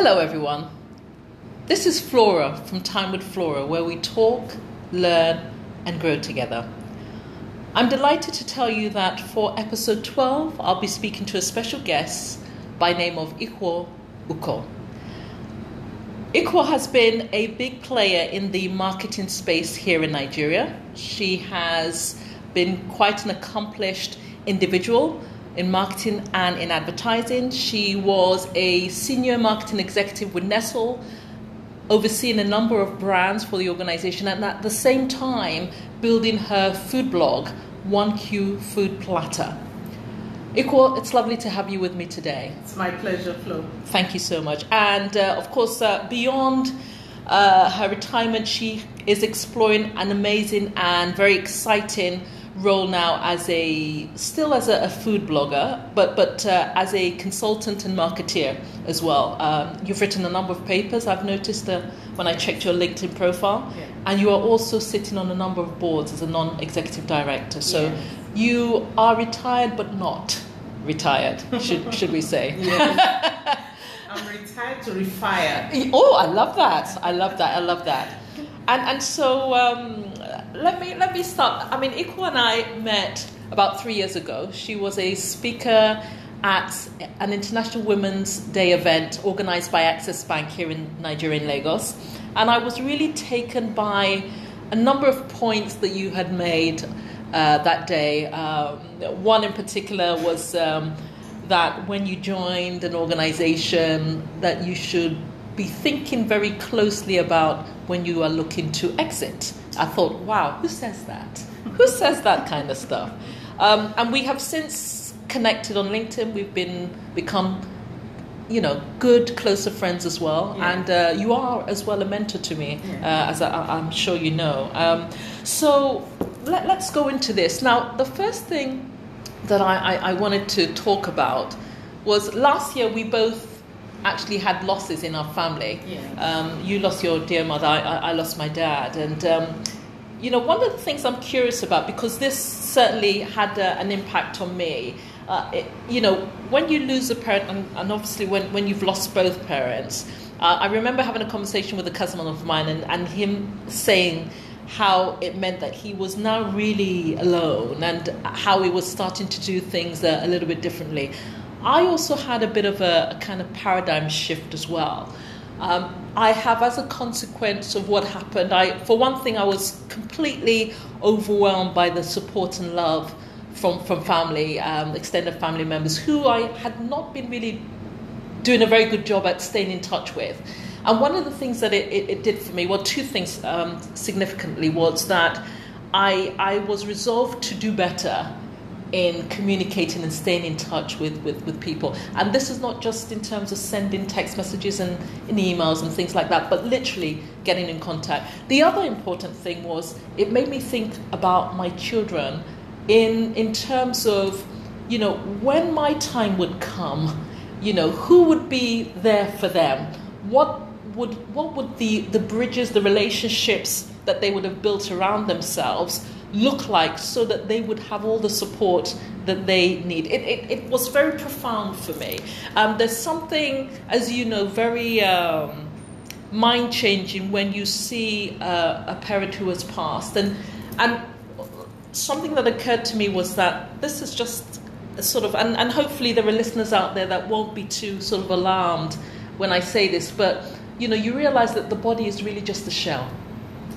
Hello, everyone. This is Flora from Time with Flora, where we talk, learn, and grow together. I'm delighted to tell you that for episode 12, I'll be speaking to a special guest by name of Iquo Ukoh. Ikwo has been a big player in the marketing space here in Nigeria. She has been quite an accomplished individual in marketing and in advertising. She was a senior marketing executive with Nestle, overseeing a number of brands for the organization, and at the same time building her food blog, 1Q Food Platter. Iquo, it's lovely to have you with me today. It's my pleasure, Flo. Thank you so much. And uh, of course, uh, beyond uh, her retirement, she is exploring an amazing and very exciting role now as a still as a, a food blogger, but but uh, as a consultant and marketeer as well. Um, you've written a number of papers. I've noticed uh, when I checked your LinkedIn profile, Yeah. and you are also sitting on a number of boards as a non-executive director. So Yes. you are retired, but not retired. Should should we say? Yes. I'm retired to refire. Oh, I love that. I love that. I love that. And and so um, let me let me start. I mean, Iquo and I met about three years ago. She was a speaker at an International Women's Day event organized by Access Bank here in Nigeria, in Lagos, and I was really taken by a number of points that you had made uh, that day. Um, one in particular was. Um, that when you joined an organization that you should be thinking very closely about when you are looking to exit. I thought, wow, who says that? Who says that kind of stuff? Um, and we have since connected on LinkedIn. We've been become, you know, good closer friends as well. Yeah. And uh, you are as well a mentor to me, Yeah. uh, as I, I'm sure you know. Um, so let, let's go into this now. The first thing that I, I, I wanted to talk about was last year we both actually had losses in our family. Yeah. Um, you lost your dear mother, I, I, lost my dad. And, um, you know, one of the things I'm curious about, because this certainly had a, an impact on me, uh, it, you know, when you lose a parent, and, and obviously when, when you've lost both parents, uh, I remember having a conversation with a cousin of mine and, and him saying, how it meant that he was now really alone and how he was starting to do things a little bit differently. I also had a bit of a, a kind of paradigm shift as well. Um, I have, as a consequence of what happened, I, for one thing, I was completely overwhelmed by the support and love from, from family, um, extended family members who I had not been really doing a very good job at staying in touch with. And one of the things that it, it, it did for me, well, two things um, significantly, was that I, I was resolved to do better in communicating and staying in touch with, with, with people. And this is not just in terms of sending text messages and, and emails and things like that, but literally getting in contact. The other important thing was it made me think about my children in, in terms of, you know, when my time would come, you know, who would be there for them? What would what would the, the bridges, the relationships that they would have built around themselves look like so that they would have all the support that they need? It, it, it was very profound for me. Um, there's something, as you know, very um, mind changing when you see uh, a parent who has passed. And, and something that occurred to me was that this is just sort of, and, and hopefully there are listeners out there that won't be too sort of alarmed when I say this, but you know, you realize that the body is really just a shell.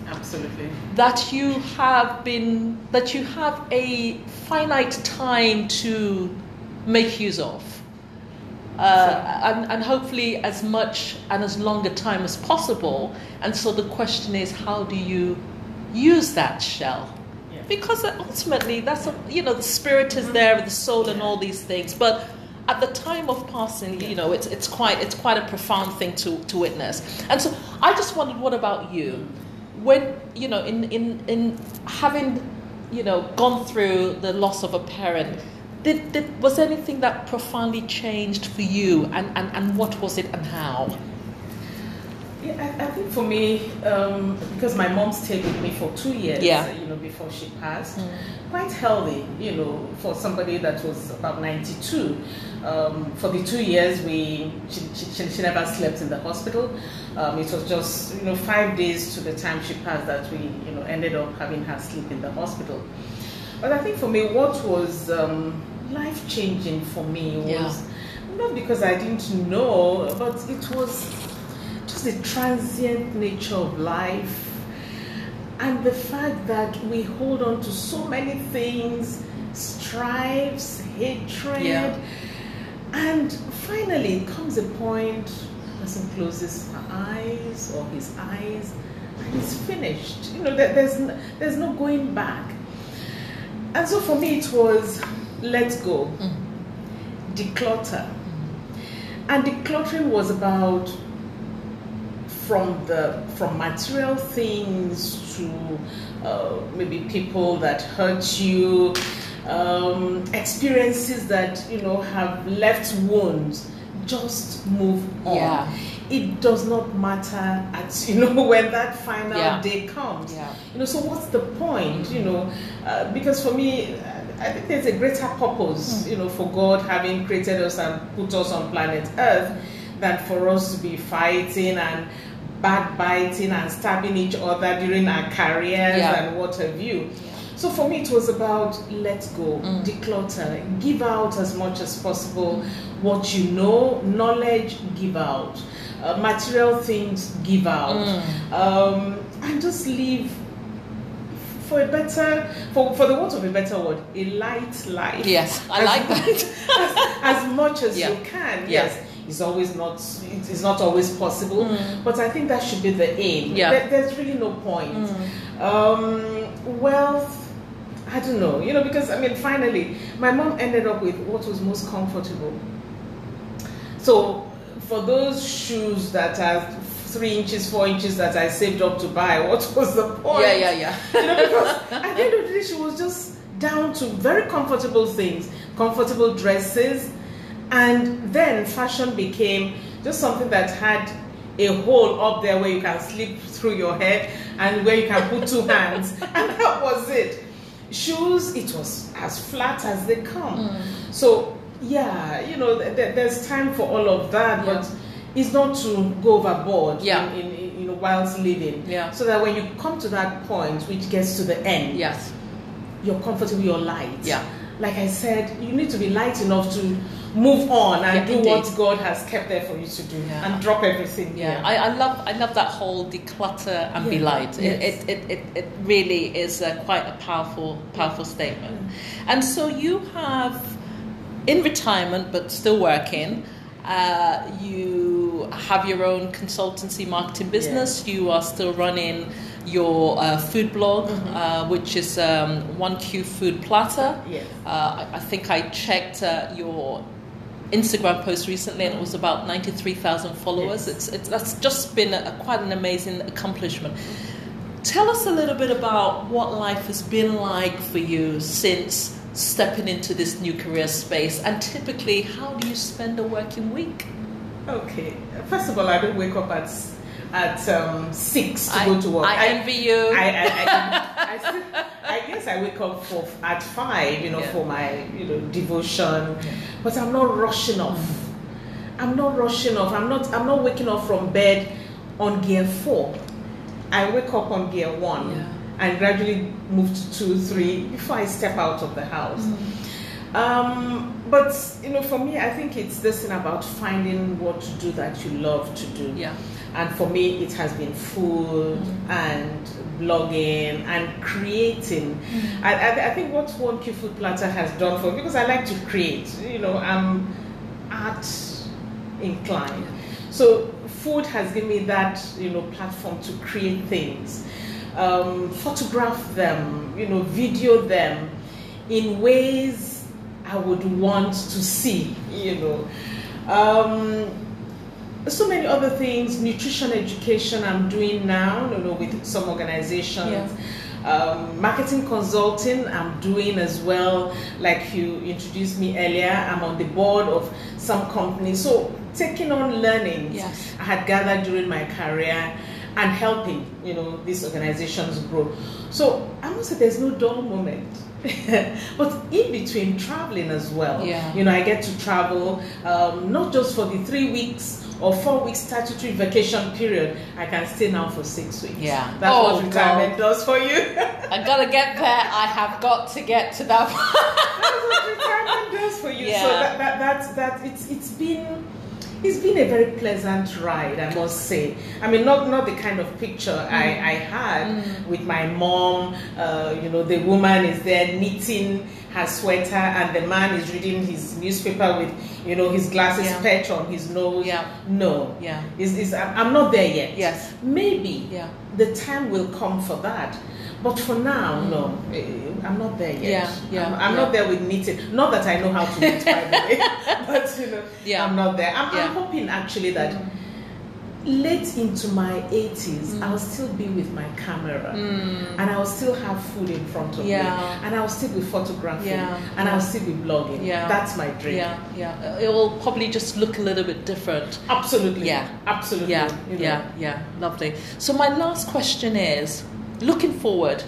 Absolutely. That you have been, that you have a finite time to make use of. Uh, and, and hopefully as much and as long a time as possible. And so the question is, how do you use that shell? Yeah. Because ultimately, that's a, you know the spirit is there, the soul, and all these things. But at the time of passing, you know, it's it's quite it's quite a profound thing to to witness. And so I just wondered, what about you? When you know, in in in having you know gone through the loss of a parent. Did, did, was anything that profoundly changed for you, and, and, and what was it and how? Yeah, I, I think for me, um, because my mom stayed with me for two years, Yeah. you know, before she passed, quite healthy, you know, for somebody that was about 92. Um, for the two years, we she, she, she never slept in the hospital. Um, it was just, you know, five days to the time she passed that we, you know, ended up having her sleep in the hospital. But I think for me, what was um, life changing for me was Yeah. not because I didn't know, but it was the transient nature of life and the fact that we hold on to so many things strifes, hatred. Yeah. And finally, comes a point, person closes her eyes or his eyes, and it's finished. You know, there's, no, there's no going back. And so for me, it was let go, mm-hmm. declutter. Mm-hmm. And decluttering was about from the from material things to uh, maybe people that hurt you, um, experiences that you know have left wounds. Just move on. Yeah. It does not matter at you know when that final Yeah. day comes. Yeah. You know, so what's the point? You know, uh, because for me, I think there's a greater purpose. You know, for God having created us and put us on planet Earth, than for us to be fighting and backbiting and stabbing each other during our careers Yeah. and what have you. So for me, it was about let go, declutter, give out as much as possible what you know, knowledge, give out, uh, material things, give out, um, and just leave for a better, for, for the want of a better word, a light life. Yes, I As like that. as, as much as Yeah. you can. Yes, it's always not. It is not always possible, but I think that should be the aim. Mm. Yeah. Mm. There- there's really no point. Um, wealth. I don't know, you know, because I mean, finally, my mom ended up with what was most comfortable. So, for those shoes that are three inches, four inches that I saved up to buy, what was the point? Yeah, yeah, yeah. you know, because at the end of the day, she was just down to very comfortable things, comfortable dresses, and then fashion became just something that had a hole up there where you can slip through your head and where you can put two hands, and that was it. Shoes, it was as flat as they come. Hmm. So yeah, you know, th- th- there's time for all of that, Yeah. but it's not to go overboard Yeah. in, in, in, you know, whilst living. Yeah. So that when you come to that point, which gets to the end, Yes. you're comfortable, you're light. Yeah. Like I said, you need to be light enough to move on and Yeah, do indeed. what God has kept there for you to do Yeah. and drop everything. Yeah. I, I love I love that whole declutter and be light. It, yes. it, it, it, it really is a, quite a powerful powerful statement. And so you have in retirement but still working. Uh, you have your own consultancy marketing business. You are still running your uh, food blog, uh, which is um, One Q Food Platter. Yes. Uh, I, I think I checked uh, your Instagram post recently, and it was about ninety-three thousand followers. Yes. It's, it's that's just been a, quite an amazing accomplishment. Tell us a little bit about what life has been like for you since stepping into this new career space, and typically, how do you spend a working week? Okay. First of all, I don't wake up at at um, six to I, go to work. I envy you. I, I, I, I, still, I wake up for at five, you know, Yeah. for my you know devotion, but I'm not rushing off. I'm not rushing off. I'm not. I'm not waking up from bed on gear four. I wake up on gear one Yeah. and gradually move to two, three before I step out of the house. Um, but you know, for me, I think it's this thing about finding what to do that you love to do. Yeah. And for me, it has been food and blogging and creating. I, I, I think what One Q Food Platter has done for me, because I like to create, you know, I'm art inclined. So food has given me that, you know, platform to create things, um, photograph them, you know, video them in ways I would want to see, you know. Um, so many other things, nutrition education I'm doing now, you know, with some organizations. Um, marketing consulting I'm doing as well. Like you introduced me earlier, I'm on the board of some companies. So taking on learnings Yes. I had gathered during my career and helping, you know, these organizations grow. So I must say there's no dull moment. but in between traveling as well, Yeah. you know, I get to travel um, not just for the three weeks or four weeks statutory vacation period. I can stay now for six weeks. Yeah. that's Oh, what retirement does for you. I gotta get there. I have got to get to that. that's what retirement does for you. Yeah. So Yeah. that, that that's that it's it's been it's been a very pleasant ride, I must say. I mean, not not the kind of picture I, I had with my mom. Uh, you know, the woman is there knitting her sweater, and the man is reading his newspaper with, you know, his glasses Yeah. perched on his nose. Yeah. No. Yeah. Is is I'm I'm not there yet. Yes. Maybe Yeah. the time will come for that. But for now, no, eh, I'm not there yet. Yeah, yeah, I'm, I'm yeah. not there with knitting. Not that I know how to knit, by the way, but you know, Yeah. I'm not there. I'm, Yeah. I'm hoping actually that late into my 80s, Mm. I'll still be with my camera, and I'll still have food in front of Yeah. me, and I'll still be photographing, and. I'll still be blogging. Yeah. That's my dream. Yeah, yeah. It will probably just look a little bit different. Absolutely. Yeah. Absolutely. Yeah, you know. yeah, yeah. Lovely. So my last question is, looking forward,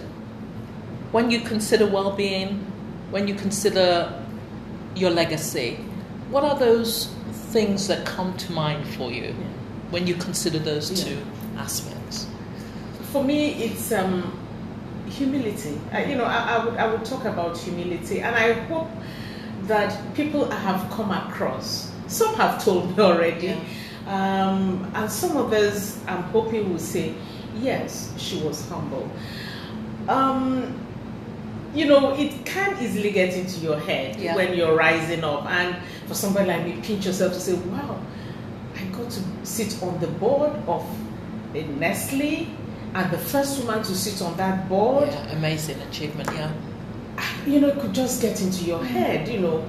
when you consider well-being, when you consider your legacy, what are those things that come to mind for you when you consider those Yeah. two aspects? For me, it's um, humility. I, you know, I, I would I would talk about humility, and I hope that people have come across. Some have told me already, um, and some others I'm hoping will say, yes, she was humble. Um, you know, it can easily get into your head Yeah. when you're rising up, and for somebody like me, pinch yourself to say, wow, I got to sit on the board of a Nestle, and the first woman to sit on that board. Yeah, amazing achievement. Yeah, You know, it could just get into your head. You know,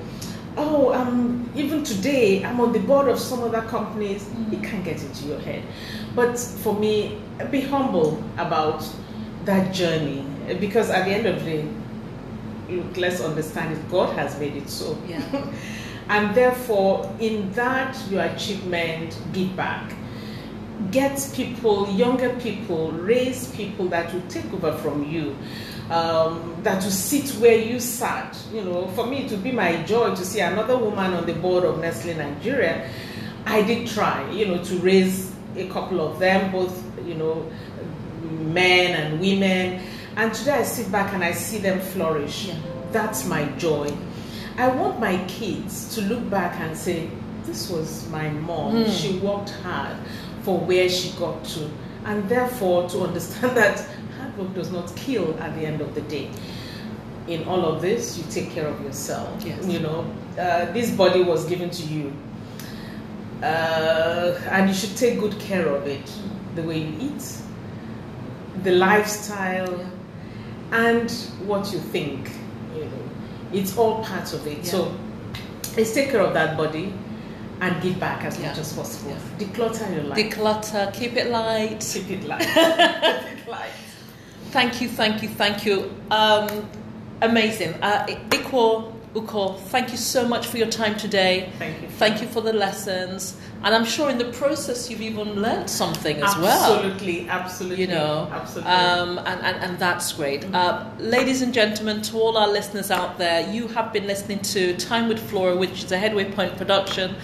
oh, um, even today I'm on the board of some other companies. It can get into your head, but for me, be humble about that journey because at the end of the day, look, let's understand it. God has made it so. Yeah. and therefore, in that your achievement, give back. Get people, younger people, raise people that will take over from you, um, that will sit where you sat. You know, for me, it would be my joy to see another woman on the board of Nestle Nigeria. I did try, you know, to raise a couple of them, both, you know, men and women. And today I sit back and I see them flourish. Yeah. That's my joy. I want my kids to look back and say, This was my mom. Hmm. She worked hard for where she got to. And therefore, to understand that work does not kill at the end of the day. In all of this, you take care of yourself. Yes. You know, uh, this body was given to you. Uh, and you should take good care of it. The way you eat, the lifestyle, and what you think. You know, it's all part of it. Yeah. So let's take care of that body and give back as Yeah. much as possible. Yeah. Declutter your life. declutter, keep it light. Keep it light. Keep it light. Thank you, thank you, thank you. Um, amazing. Uh, Iquo, Ukoh, thank you so much for your time today. Thank you. Thank you for the lessons. And I'm sure in the process you've even learned something as well. Absolutely, absolutely. You know, absolutely. um, and, and, and that's great. Uh, ladies and gentlemen, to all our listeners out there, you have been listening to Time with Flora, which is a Headway Point production.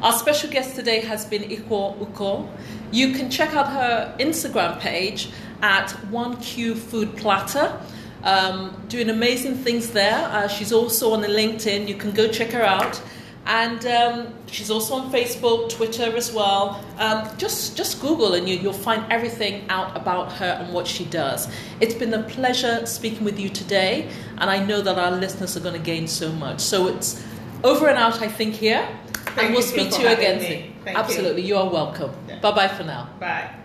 Our special guest today has been Iquo Ukoh. You can check out her Instagram page at 1Q Food Platter. Um, doing amazing things there. Uh, she's also on the LinkedIn. You can go check her out. And um, she's also on Facebook, Twitter as well. Um, just just Google and you, you'll find everything out about her and what she does. It's been a pleasure speaking with you today, and I know that our listeners are going to gain so much. So it's over and out, I think, here. Thank and we'll speak to you again soon. Thank you. Absolutely, you are welcome. Yeah. Bye bye for now. Bye.